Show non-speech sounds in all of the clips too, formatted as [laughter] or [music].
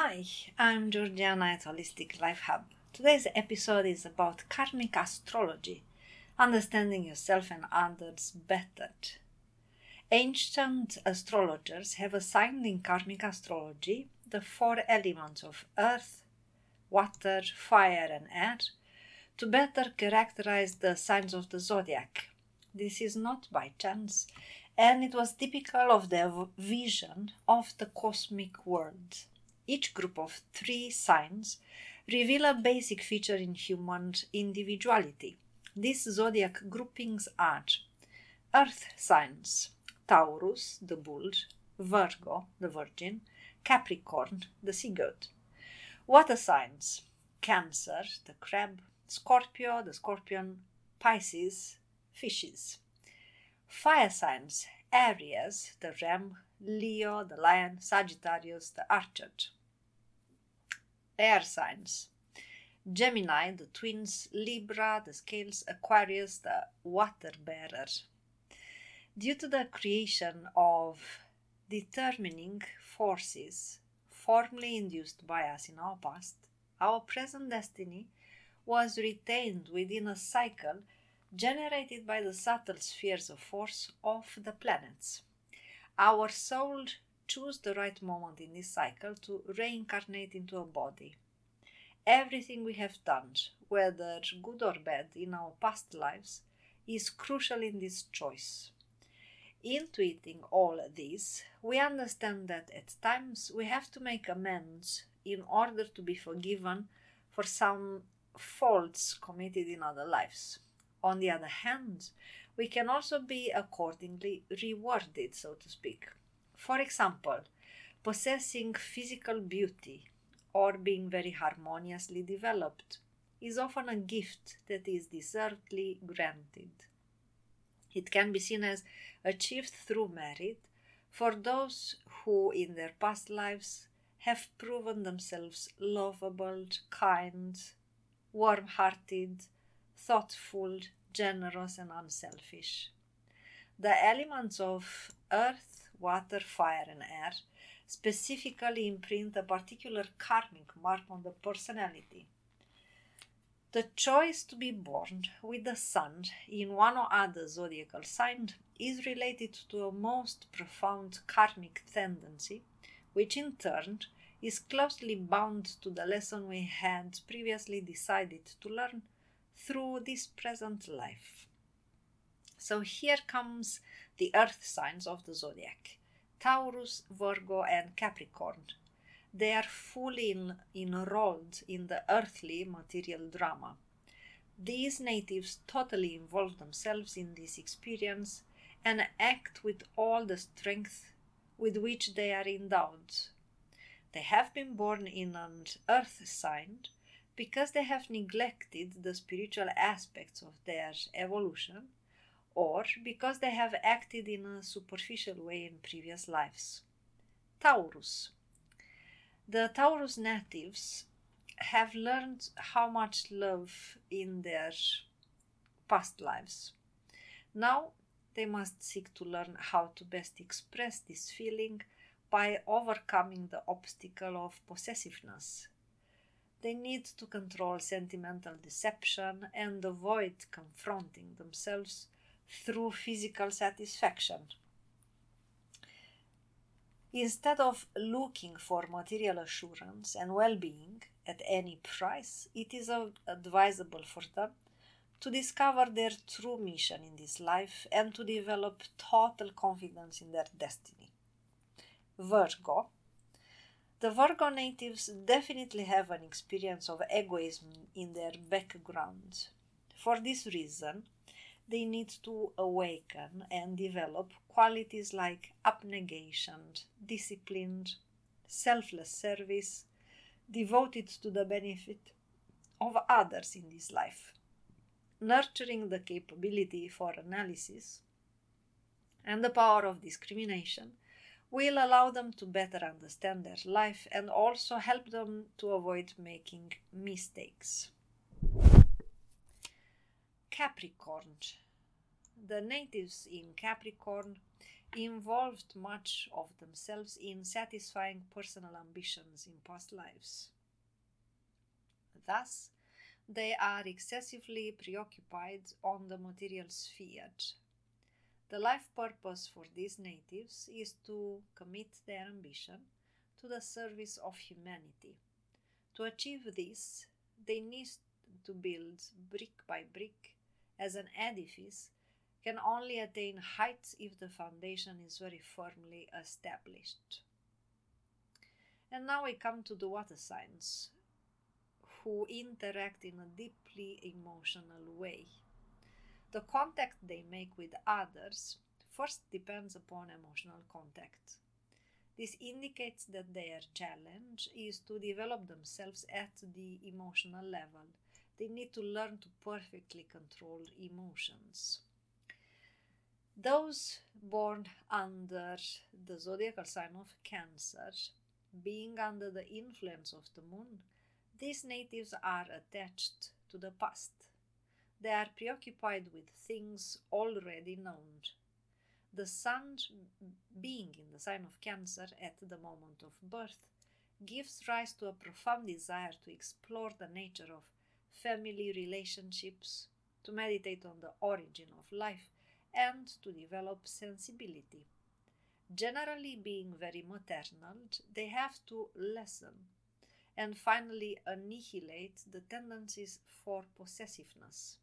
Hi, I'm Georgiana at Holistic Life Hub. Today's episode is about karmic astrology, understanding yourself and others better. Ancient astrologers have assigned in karmic astrology the four elements of earth, water, fire, and air to better characterize the signs of the zodiac. This is not by chance, and it was typical of their vision of the cosmic world. Each group of three signs reveal a basic feature in human individuality. These zodiac groupings are Earth signs Taurus, the bull, Virgo, the virgin, Capricorn, the sea goat. Water signs Cancer, the crab, Scorpio, the scorpion, Pisces, fishes. Fire signs Aries, the ram, Leo, the lion, Sagittarius, the archer air signs Gemini, the twins, Libra, the scales, Aquarius, the water bearer. Due to the creation of determining forces formerly induced by us in our past, our present destiny was retained within a cycle generated by the subtle spheres of force of the planets. Our soul choose the right moment in this cycle to reincarnate into a body. Everything we have done, whether good or bad, in our past lives, is crucial in this choice. Intuiting all this, we understand that at times we have to make amends in order to be forgiven for some faults committed in other lives. On the other hand, we can also be accordingly rewarded, so to speak. For example, possessing physical beauty or being very harmoniously developed is often a gift that is deservedly granted. It can be seen as achieved through merit for those who, in their past lives, have proven themselves lovable, kind, warm hearted, thoughtful, generous, and unselfish. The elements of earth, water, fire, and air specifically imprint a particular karmic mark on the personality. The choice to be born with the sun in one or other zodiacal sign is related to a most profound karmic tendency, which in turn is closely bound to the lesson we had previously decided to learn through this present life. So here comes the earth signs of the zodiac Taurus, Virgo, and Capricorn. They are fully in, enrolled in the earthly material drama. These natives totally involve themselves in this experience and act with all the strength with which they are endowed. They have been born in an earth sign because they have neglected the spiritual aspects of their evolution or because they have acted in a superficial way in previous lives. Taurus. The Taurus natives have learned how much love in their past lives. Now they must seek to learn how to best express this feeling by overcoming the obstacle of possessiveness. They need to control sentimental deception and avoid confronting themselves through physical satisfaction. Instead of looking for material assurance and well being at any price, it is advisable for them to discover their true mission in this life and to develop total confidence in their destiny. Virgo. The Virgo natives definitely have an experience of egoism in their background. For this reason, they need to awaken and develop qualities like abnegation, discipline, selfless service, devoted to the benefit of others in this life, nurturing the capability for analysis and the power of discrimination will allow them to better understand their life and also help them to avoid making mistakes. Capricorn. The natives in Capricorn involved much of themselves in satisfying personal ambitions in past lives. Thus, they are excessively preoccupied on the material sphere. The life purpose for these natives is to commit their ambition to the service of humanity. To achieve this, they need to build brick by brick as an edifice can only attain heights if the foundation is very firmly established. And now we come to the water signs, who interact in a deeply emotional way. The contact they make with others first depends upon emotional contact. This indicates that their challenge is to develop themselves at the emotional level. They need to learn to perfectly control emotions. Those born under the zodiacal sign of Cancer, being under the influence of the moon, these natives are attached to the past. They are preoccupied with things already known. The sun, being in the sign of Cancer at the moment of birth, gives rise to a profound desire to explore the nature of family relationships, to meditate on the origin of life, and to develop sensibility. Generally, being very maternal, they have to lessen and finally annihilate the tendencies for possessiveness.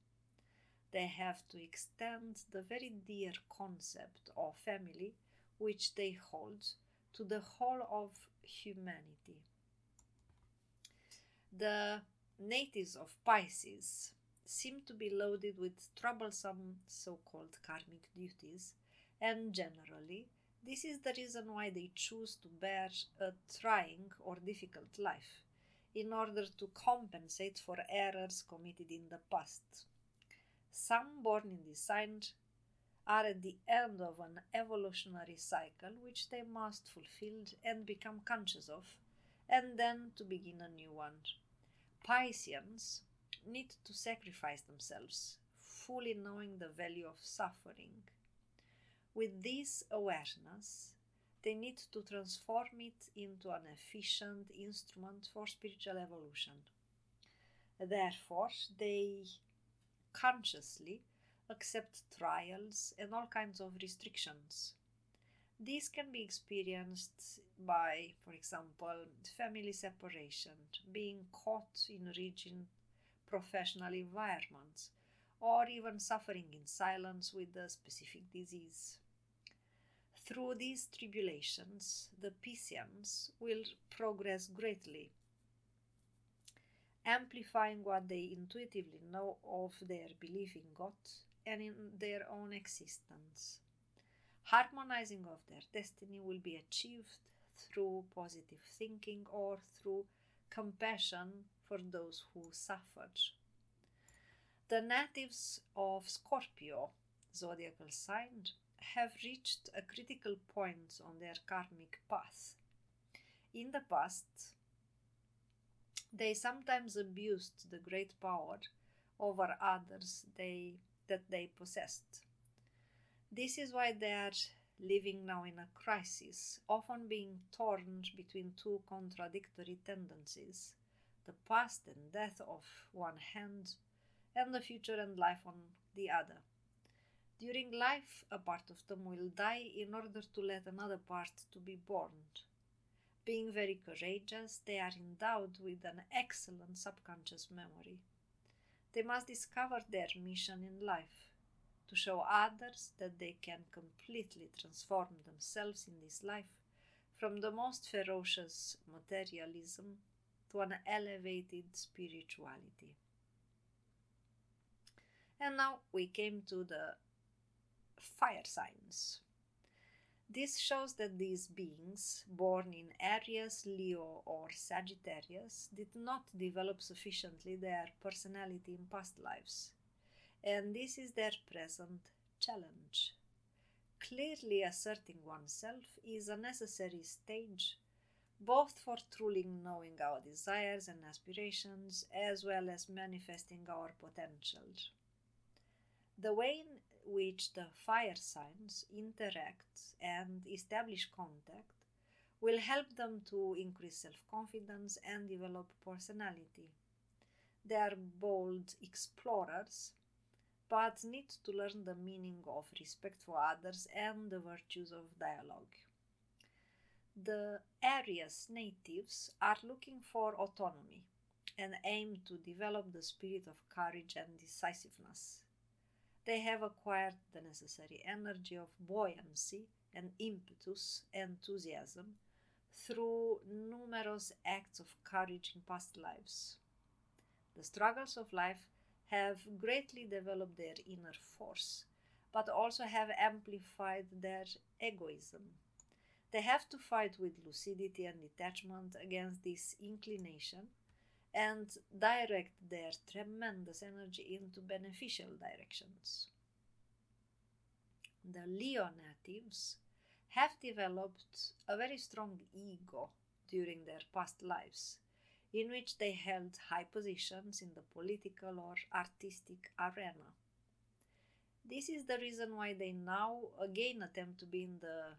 They have to extend the very dear concept of family which they hold to the whole of humanity. The natives of Pisces seem to be loaded with troublesome so called karmic duties, and generally, this is the reason why they choose to bear a trying or difficult life in order to compensate for errors committed in the past. Some born in this sign are at the end of an evolutionary cycle which they must fulfill and become conscious of, and then to begin a new one. Pisceans need to sacrifice themselves, fully knowing the value of suffering. With this awareness, they need to transform it into an efficient instrument for spiritual evolution. Therefore, they consciously accept trials and all kinds of restrictions. This can be experienced by, for example, family separation, being caught in rigid professional environments, or even suffering in silence with a specific disease. Through these tribulations, the Pisceans will progress greatly, amplifying what they intuitively know of their belief in God and in their own existence. Harmonizing of their destiny will be achieved through positive thinking or through compassion for those who suffered. The natives of Scorpio zodiacal sign have reached a critical point on their karmic path. In the past, they sometimes abused the great power over others they, that they possessed. This is why they are living now in a crisis, often being torn between two contradictory tendencies the past and death of one hand, and the future and life on the other. During life, a part of them will die in order to let another part to be born. Being very courageous, they are endowed with an excellent subconscious memory. They must discover their mission in life show others that they can completely transform themselves in this life from the most ferocious materialism to an elevated spirituality. And now we came to the fire signs. This shows that these beings, born in Aries, Leo, or Sagittarius, did not develop sufficiently their personality in past lives, and this is their present challenge. Clearly asserting oneself is a necessary stage both for truly knowing our desires and aspirations as well as manifesting our potential. The way in which the fire signs interact and establish contact will help them to increase self confidence and develop personality. They are bold explorers, but need to learn the meaning of respect for others and the virtues of dialogue. The Aries natives are looking for autonomy and aim to develop the spirit of courage and decisiveness. They have acquired the necessary energy of buoyancy and impetus, enthusiasm, through numerous acts of courage in past lives. The struggles of life have greatly developed their inner force, but also have amplified their egoism. They have to fight with lucidity and detachment against this inclination and direct their tremendous energy into beneficial directions. The Leo natives have developed a very strong ego during their past lives, in which they held high positions in the political or artistic arena. This is the reason why they now again attempt to be in the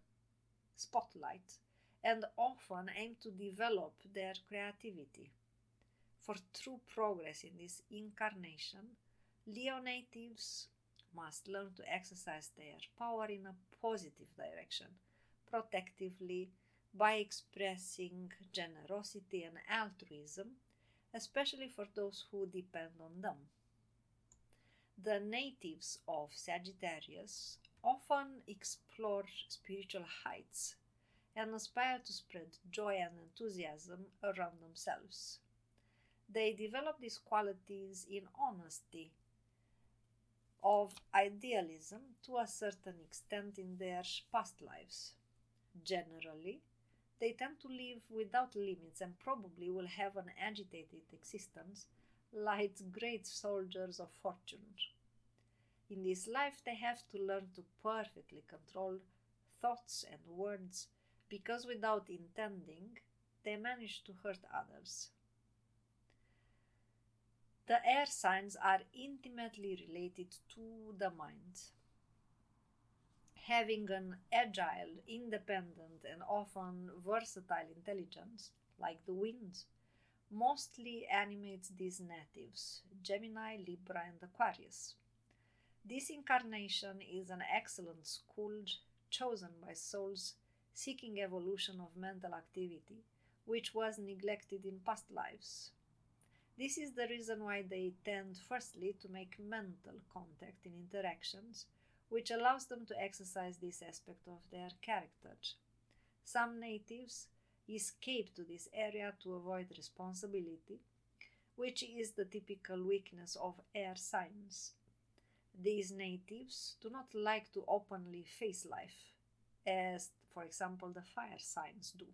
spotlight and often aim to develop their creativity. For true progress in this incarnation, Leo natives must learn to exercise their power in a positive direction, protectively, by expressing generosity and altruism, especially for those who depend on them. The natives of Sagittarius often explore spiritual heights and aspire to spread joy and enthusiasm around themselves. They develop these qualities in honesty, of idealism to a certain extent in their past lives. Generally, they tend to live without limits and probably will have an agitated existence like great soldiers of fortune. In this life, they have to learn to perfectly control thoughts and words because without intending, they manage to hurt others. The air signs are intimately related to the mind. Having an agile, independent, and often versatile intelligence, like the winds, mostly animates these natives Gemini, Libra, and Aquarius. This incarnation is an excellent school chosen by souls seeking evolution of mental activity, which was neglected in past lives. This is the reason why they tend, firstly, to make mental contact in interactions, which allows them to exercise this aspect of their character. Some natives escape to this area to avoid responsibility, which is the typical weakness of air signs. These natives do not like to openly face life, as, for example, the fire signs do.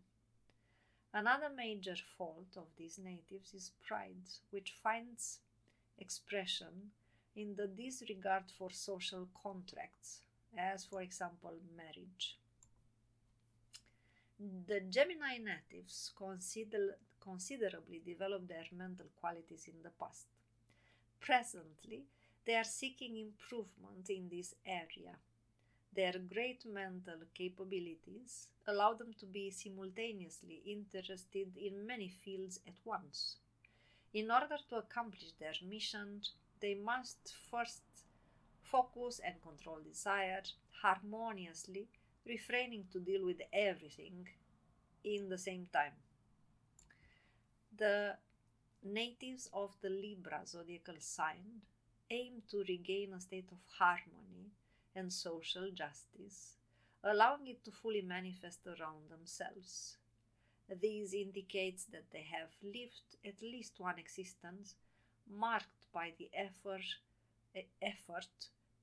Another major fault of these natives is pride, which finds expression in the disregard for social contracts, as for example marriage. The Gemini natives consider, considerably developed their mental qualities in the past. Presently, they are seeking improvement in this area their great mental capabilities allow them to be simultaneously interested in many fields at once. In order to accomplish their mission, they must first focus and control desire harmoniously, refraining to deal with everything in the same time. The natives of the Libra zodiacal sign aim to regain a state of harmony and social justice, allowing it to fully manifest around themselves. This indicates that they have lived at least one existence marked by the effort, effort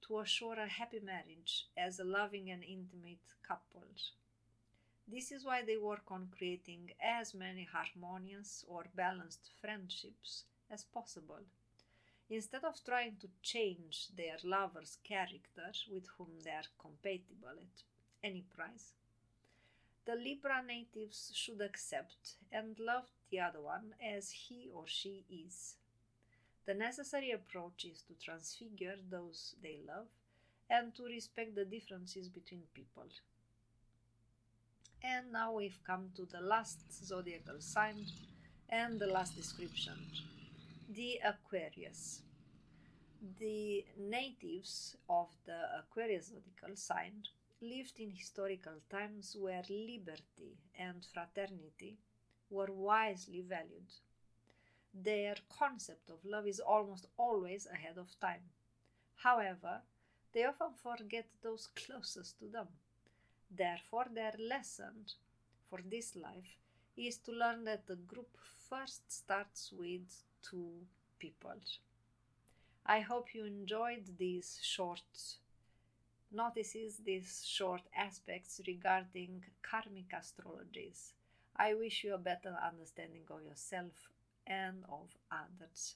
to assure a happy marriage as a loving and intimate couple. This is why they work on creating as many harmonious or balanced friendships as possible instead of trying to change their lover's character with whom they are compatible at any price. The Libra natives should accept and love the other one as he or she is. The necessary approach is to transfigure those they love and to respect the differences between people. And now we've come to the last zodiacal sign and the last description the Aquarius. The natives of the Aquarius zodiacal sign lived in historical times where liberty and fraternity were wisely valued. Their concept of love is almost always ahead of time. However, they often forget those [laughs] closest to them. Therefore, their lesson for this life is to learn that the group first starts with two people. I hope you enjoyed these short notices, these short aspects regarding karmic astrologies. I wish you a better understanding of yourself and of others.